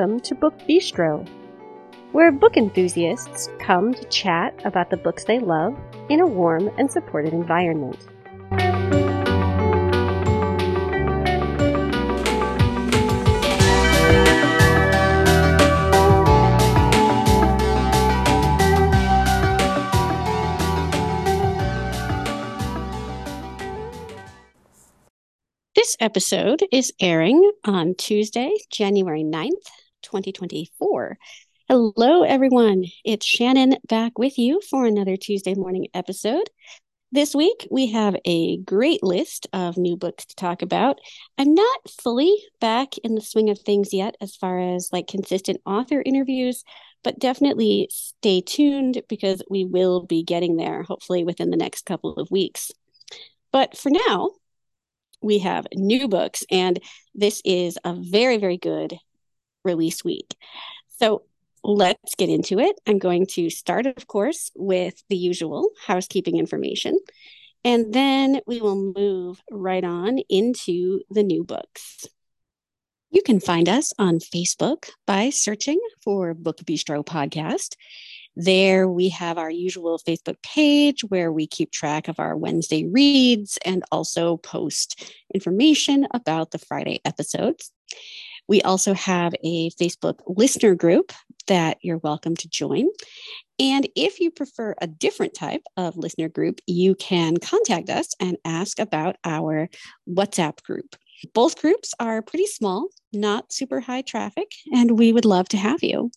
Welcome to Book Bistro, where book enthusiasts come to chat about the books they love in a warm and supportive environment. This episode is airing on Tuesday, January 9th, 2024. Hello, everyone. It's Shannon back with you for another Tuesday morning episode. This week, we have a great list of new books to talk about. I'm not fully back in the swing of things yet as far as like consistent author interviews, but definitely stay tuned because we will be getting there hopefully within the next couple of weeks. But for now, we have new books, and this is a very, very good release week. So let's get into it. I'm going to start, of course, with the usual housekeeping information, and then we will move right on into the new books. You can find us on Facebook by searching for Book Bistro Podcast. There we have our usual Facebook page where we keep track of our Wednesday reads and also post information about the Friday episodes. We also have a Facebook listener group that you're welcome to join. And if you prefer a different type of listener group, you can contact us and ask about our WhatsApp group. Both groups are pretty small, not super high traffic, and we would love to have you.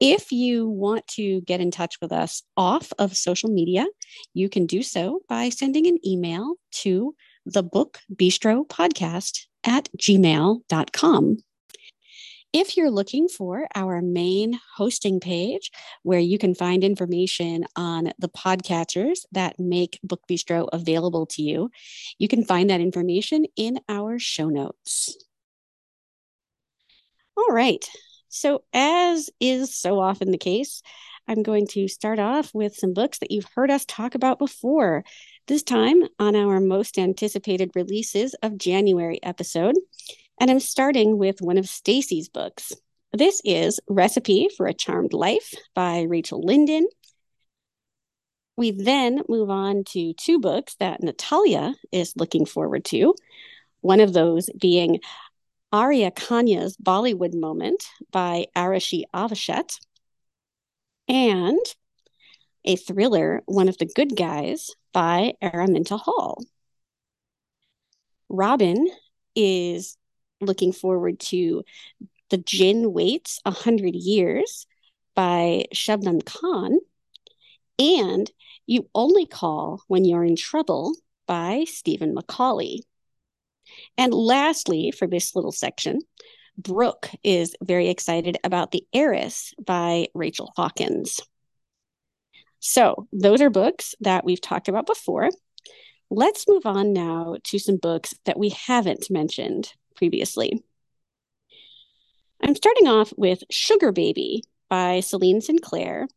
If you want to get in touch with us off of social media, you can do so by sending an email to the book bistro podcast at gmail.com. If you're looking for our main hosting page where you can find information on the podcatchers that make Book Bistro available to you, you can find that information in our show notes. All right. So, as is so often the case, I'm going to start off with some books that you've heard us talk about before. This time on our most anticipated releases of January episode. And I'm starting with one of Stacy's books. This is Recipe for a Charmed Life by Rachel Linden. We then move on to two books that Natalia is looking forward to. One of those being Arya Kanya's Bollywood Moment by Arashi Avashet, and a thriller, One of the Good Guys by Araminta Hall. Robin is looking forward to The Djinn Waits a Hundred Years by Shubnum Khan and You Only Call When You're in Trouble by Stephen McCauley. And lastly, for this little section, Brooke is very excited about The Heiress by Rachel Hawkins. So, those are books that we've talked about before. Let's move on now to some books that we haven't mentioned previously. I'm starting off with Sugar Baby by Celine Sinclair.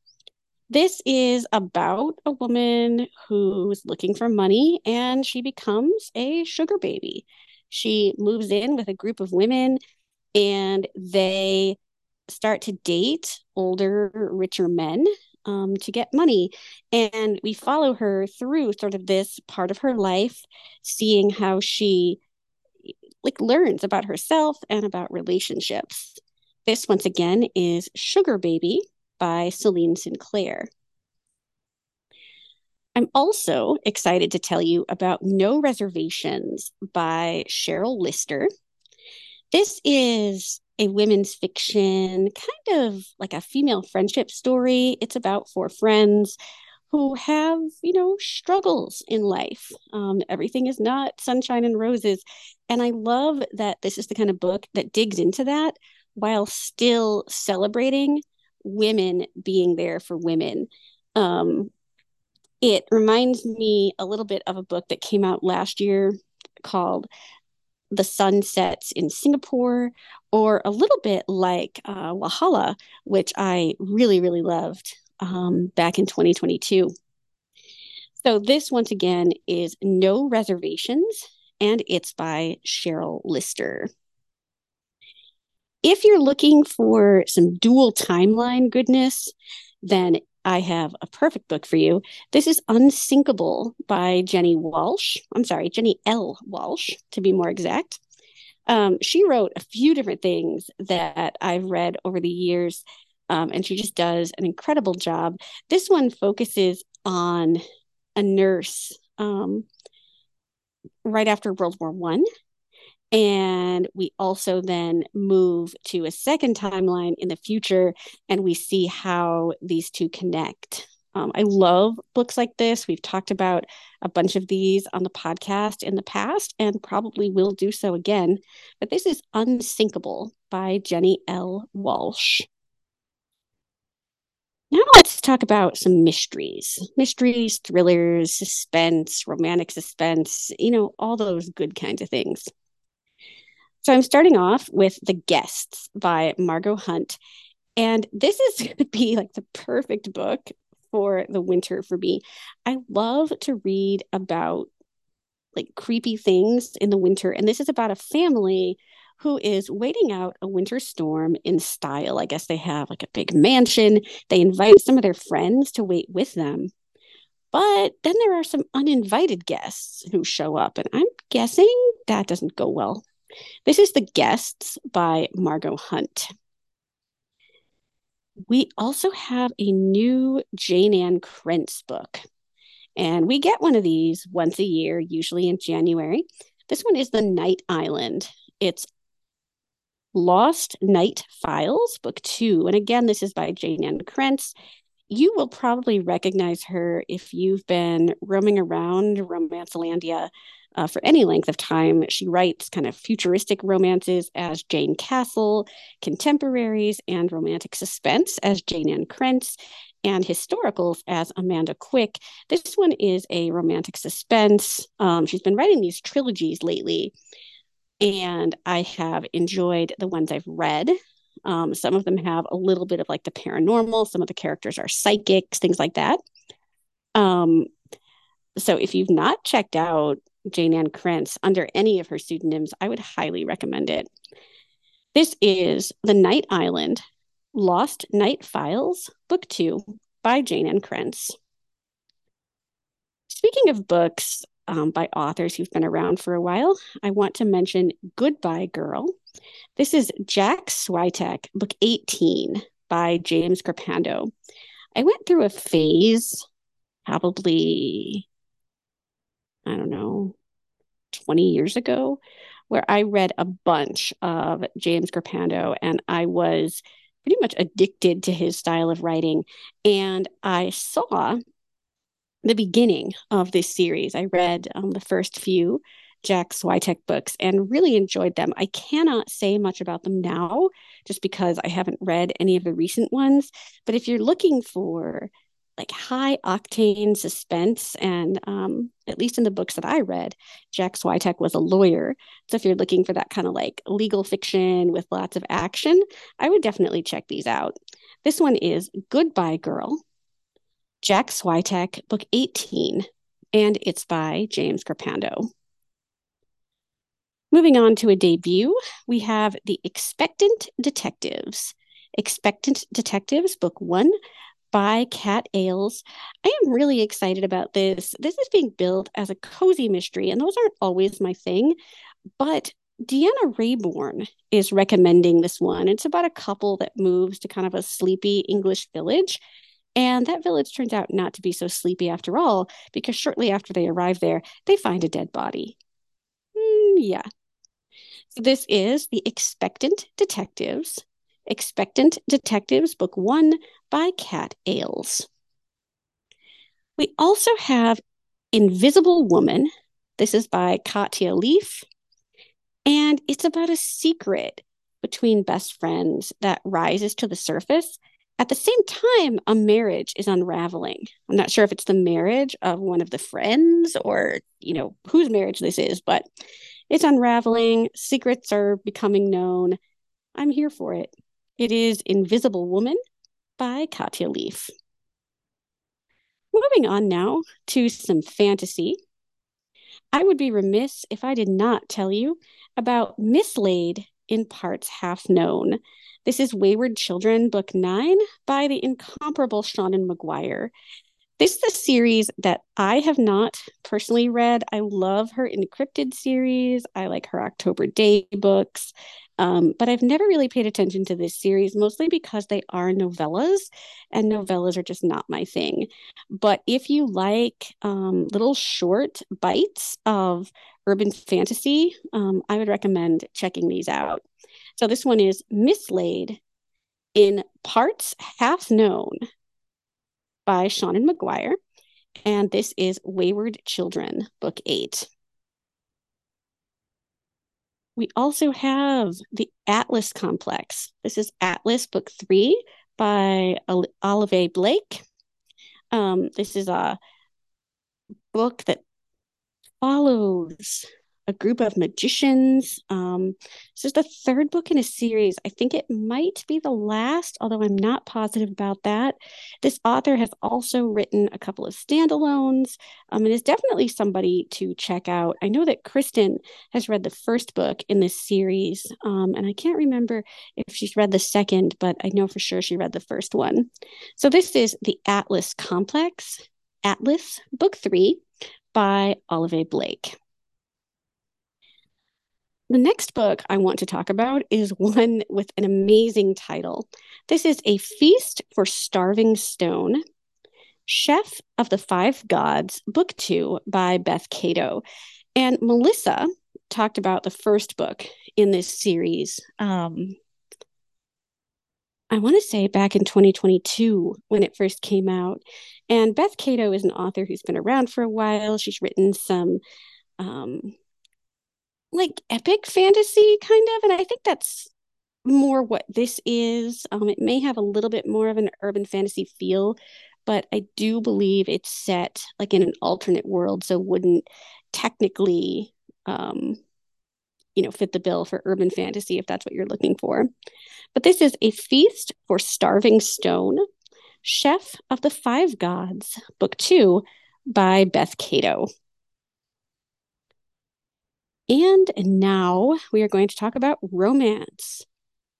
This is about a woman who's looking for money and she becomes a sugar baby. She moves in with a group of women and they start to date older, richer men um, to get money. And we follow her through sort of this part of her life, seeing how she like learns about herself and about relationships. This once again is Sugar Baby by Celine Sinclair. I'm also excited to tell you about No Reservations by Cheryl Lister. This is a women's fiction, kind of like a female friendship story. It's about four friends who have, you know, struggles in life. Um, everything is not sunshine and roses. And I love that this is the kind of book that digs into that while still celebrating women being there for women. Um, it reminds me a little bit of a book that came out last year called The Sun Sets in Singapore, or a little bit like uh, Wahala, which I really, really loved um, back in 2022. So, this once again is No Reservations, and it's by Cheryl Lister. if you're looking for some dual timeline goodness, then I have a perfect book for you. This is Unsinkable by Jenni Walsh. I'm sorry, Jenni L. Walsh, to be more exact. Um, she wrote a few different things that I've read over the years, um, and she just does an incredible job. This one focuses on a nurse um, right after World War One, and we also then move to a second timeline in the future, and we see how these two connect. Um, I love books like this. We've talked about a bunch of these on the podcast in the past and probably will do so again. But this is Unsinkable by Jenni L. Walsh. Now let's talk about some mysteries. Mysteries, thrillers, suspense, romantic suspense, you know, all those good kinds of things. So I'm starting off with The Guests by Margot Hunt. And this is going to be like the perfect book for the winter for me. I love to read about like creepy things in the winter. And this is about a family who is waiting out a winter storm in style. I guess they have like a big mansion. They invite some of their friends to wait with them. But then there are some uninvited guests who show up, and I'm guessing that doesn't go well. This is The Guests by Margot Hunt. We also have a new Jayne Ann Krentz book, and we get one of these once a year, usually in January. This one is The Night Island. It's Lost Night Files, book two. And again, this is by Jayne Ann Krentz. You will probably recognize her if you've been roaming around Romancelandia uh, for any length of time. She writes kind of futuristic romances as Jayne Castle, contemporaries and romantic suspense as Jayne Ann Krentz, and historicals as Amanda Quick. This one is a romantic suspense. Um, she's been writing these trilogies lately, and I have enjoyed the ones I've read. Um, some of them have a little bit of like the paranormal, some of the characters are psychics, things like that. Um, so if you've not checked out Jayne Ann Krentz under any of her pseudonyms, I would highly recommend it. This is The Night Island Lost Night Files, Book Two by Jayne Ann Krentz. Speaking of books um, by authors who've been around for a while, I want to mention Goodbye Girl. This is Jack Swyteck, Book 18 by James Grippando. I went through a phase probably I don't know, 20 years ago, where I read a bunch of James Grippando and I was pretty much addicted to his style of writing. And I saw the beginning of this series. I read um, the first few Jack Swyteck books and really enjoyed them. I cannot say much about them now just because I haven't read any of the recent ones. But if you're looking for like high octane suspense. And um, at least in the books that I read, Jack Swyteck was a lawyer. So if you're looking for that kind of like legal fiction with lots of action, I would definitely check these out. This one is Goodbye Girl, Jack Swyteck, book 18, and it's by James Grippando. Moving on to a debut, we have The Expectant Detectives. Expectant Detectives, Book One by Kat Ailes. I am really excited about this. This is being built as a cozy mystery, and those aren't always my thing, but Deanna Raybourn is recommending this one. It's about a couple that moves to kind of a sleepy English village. And that village turns out not to be so sleepy after all, because shortly after they arrive there, they find a dead body. Mm, yeah. This is The Expectant Detectives Expectant Detectives, Book One by Kat Ailes. We also have Invisible Woman. This is by Katia Lief. And it's about a secret between best friends that rises to the surface. At the same time, a marriage is unraveling. I'm not sure if it's the marriage of one of the friends or, you know, whose marriage this is, but it's unraveling. Secrets are becoming known. I'm here for it. It is Invisible Woman by Katia Lief. Moving on now to some fantasy. I would be remiss if I did not tell you about Mislaid in Parts Half Known. This is Wayward Children, Book Nine by the incomparable Seanan McGuire. This is a series that I have not personally read. I love her InCryptid series. I like her October Day books. Um, but I've never really paid attention to this series, mostly because they are novellas, and novellas are just not my thing. But if you like um, little short bites of urban fantasy, um, I would recommend checking these out. So this one is Mislaid in Parts Half Known by Seanan McGuire. And this is Wayward Children, Book Eight. We also have the Atlas Complex. This is Atlas Book Three by Olivie Blake. Um, this is a book that follows a group of magicians. Um, this is the third book in a series. I think it might be the last, although I'm not positive about that. This author has also written a couple of standalones um, and is definitely somebody to check out. I know that Kristen has read the first book in this series, um, and I can't remember if she's read the second, but I know for sure she read the first one. So this is The Atlas Complex, Atlas, Book Three by Olivie Blake. The next book I want to talk about is one with an amazing title. This is A Feast for Starving Stone, Chef of the Five Gods, Book Two by Beth Cato. And Melissa talked about the first book in this series. Um, I want to say back in 2022 when it first came out. And Beth Cato is an author who's been around for a while. She's written some um, like epic fantasy kind of and i think that's more what this is. Um it may have a little bit more of an urban fantasy feel but i do believe it's set like in an alternate world so wouldn't technically um you know fit the bill for urban fantasy if that's what you're looking for. But this is a feast for starving stone chef of the five gods book two by beth cato and now we are going to talk about romance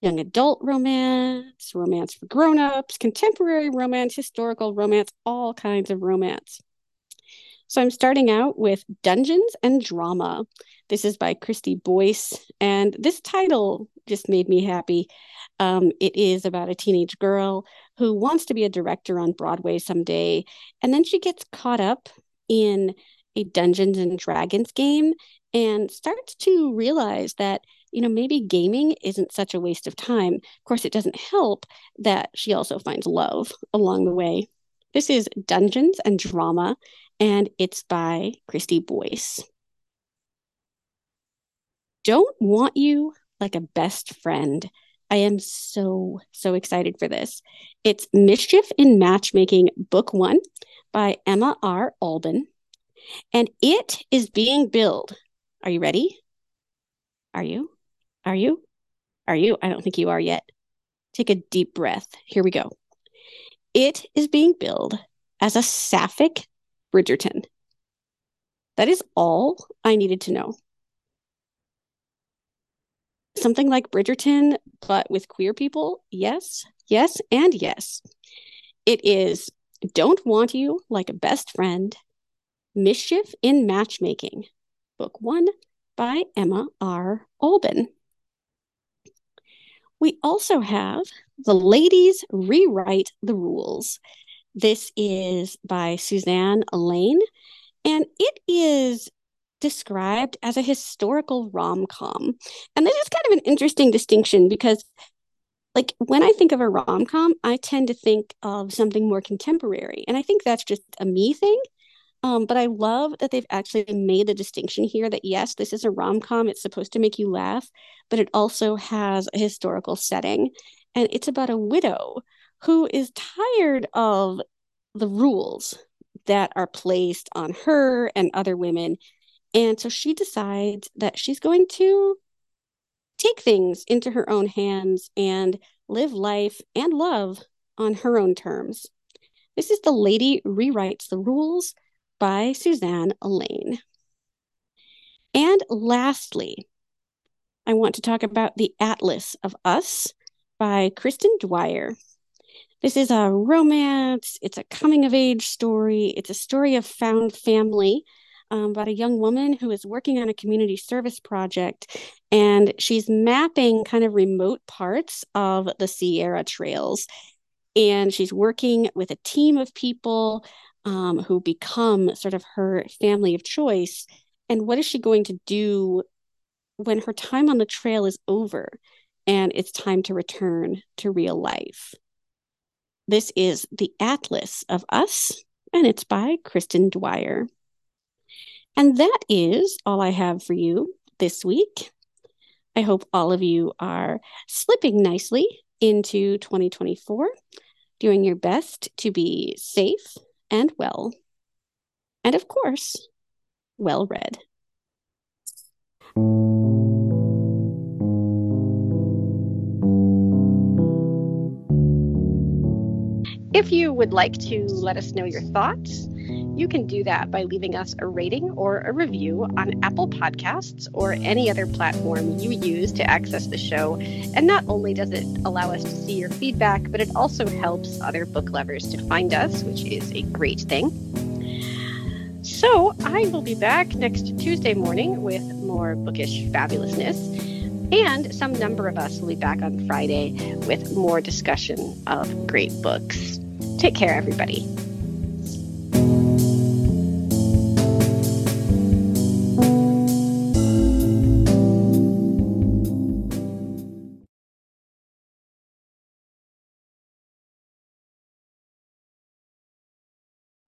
young adult romance, romance for grown-ups, contemporary romance, historical romance, all kinds of romance. So I'm starting out with Dungeons and Drama. This is by Kristy Boyce, and this title just made me happy. Um, it is about a teenage girl who wants to be a director on Broadway someday, and then she gets caught up in a Dungeons and Dragons game and starts to realize that you know maybe gaming isn't such a waste of time. Of course it doesn't help that she also finds love along the way. This is dungeons and drama and it's by kristy boyce. Don't want you like a best friend. I am so so excited for this. It's mischief in matchmaking book one by emma r. Alban and it is being billed are you ready? Are you? Are you? Are you? I don't think you are yet. Take a deep breath. Here we go. It is being billed as a sapphic Bridgerton. That is all I needed to know. Something like Bridgerton, but with queer people? Yes, yes, and yes. It is Don't Want You Like a Best Friend, Mischief in Matchmaking, Book One by Emma R. Alban. We also have The Ladies Rewrite the Rules. This is by Suzanne Allain, and it is described as a historical rom com. And this is kind of an interesting distinction because, like, when I think of a rom com, I tend to think of something more contemporary. And I think that's just a me thing. Um, but I love that they've actually made the distinction here that yes, this is a rom com. It's supposed to make you laugh, but it also has a historical setting. And it's about a widow who is tired of the rules that are placed on her and other women. And so she decides that she's going to take things into her own hands and live life and love on her own terms. This is The Lady Rewrites the Rules by Suzanne Allain. And lastly, I want to talk about The Atlas of Us by Kristen Dwyer. This is a romance, it's a coming of age story, it's a story of found family um, about a young woman who is working on a community service project and she's mapping kind of remote parts of the Sierra Trails. And she's working with a team of people um, who become sort of her family of choice. And what is she going to do when her time on the trail is over and it's time to return to real life? This is The Atlas of Us, and it's by Kristen Dwyer. And that is all I have for you this week. I hope all of you are slipping nicely into 2024, doing your best to be safe and well. And of course, well read. If you would like to let us know your thoughts, you can do that by leaving us a rating or a review on Apple Podcasts or any other platform you use to access the show. And not only does it allow us to see your feedback, but it also helps other book lovers to find us, which is a great thing. So I will be back next Tuesday morning with more bookish fabulousness. And some number of us will be back on Friday with more discussion of great books. Take care, everybody.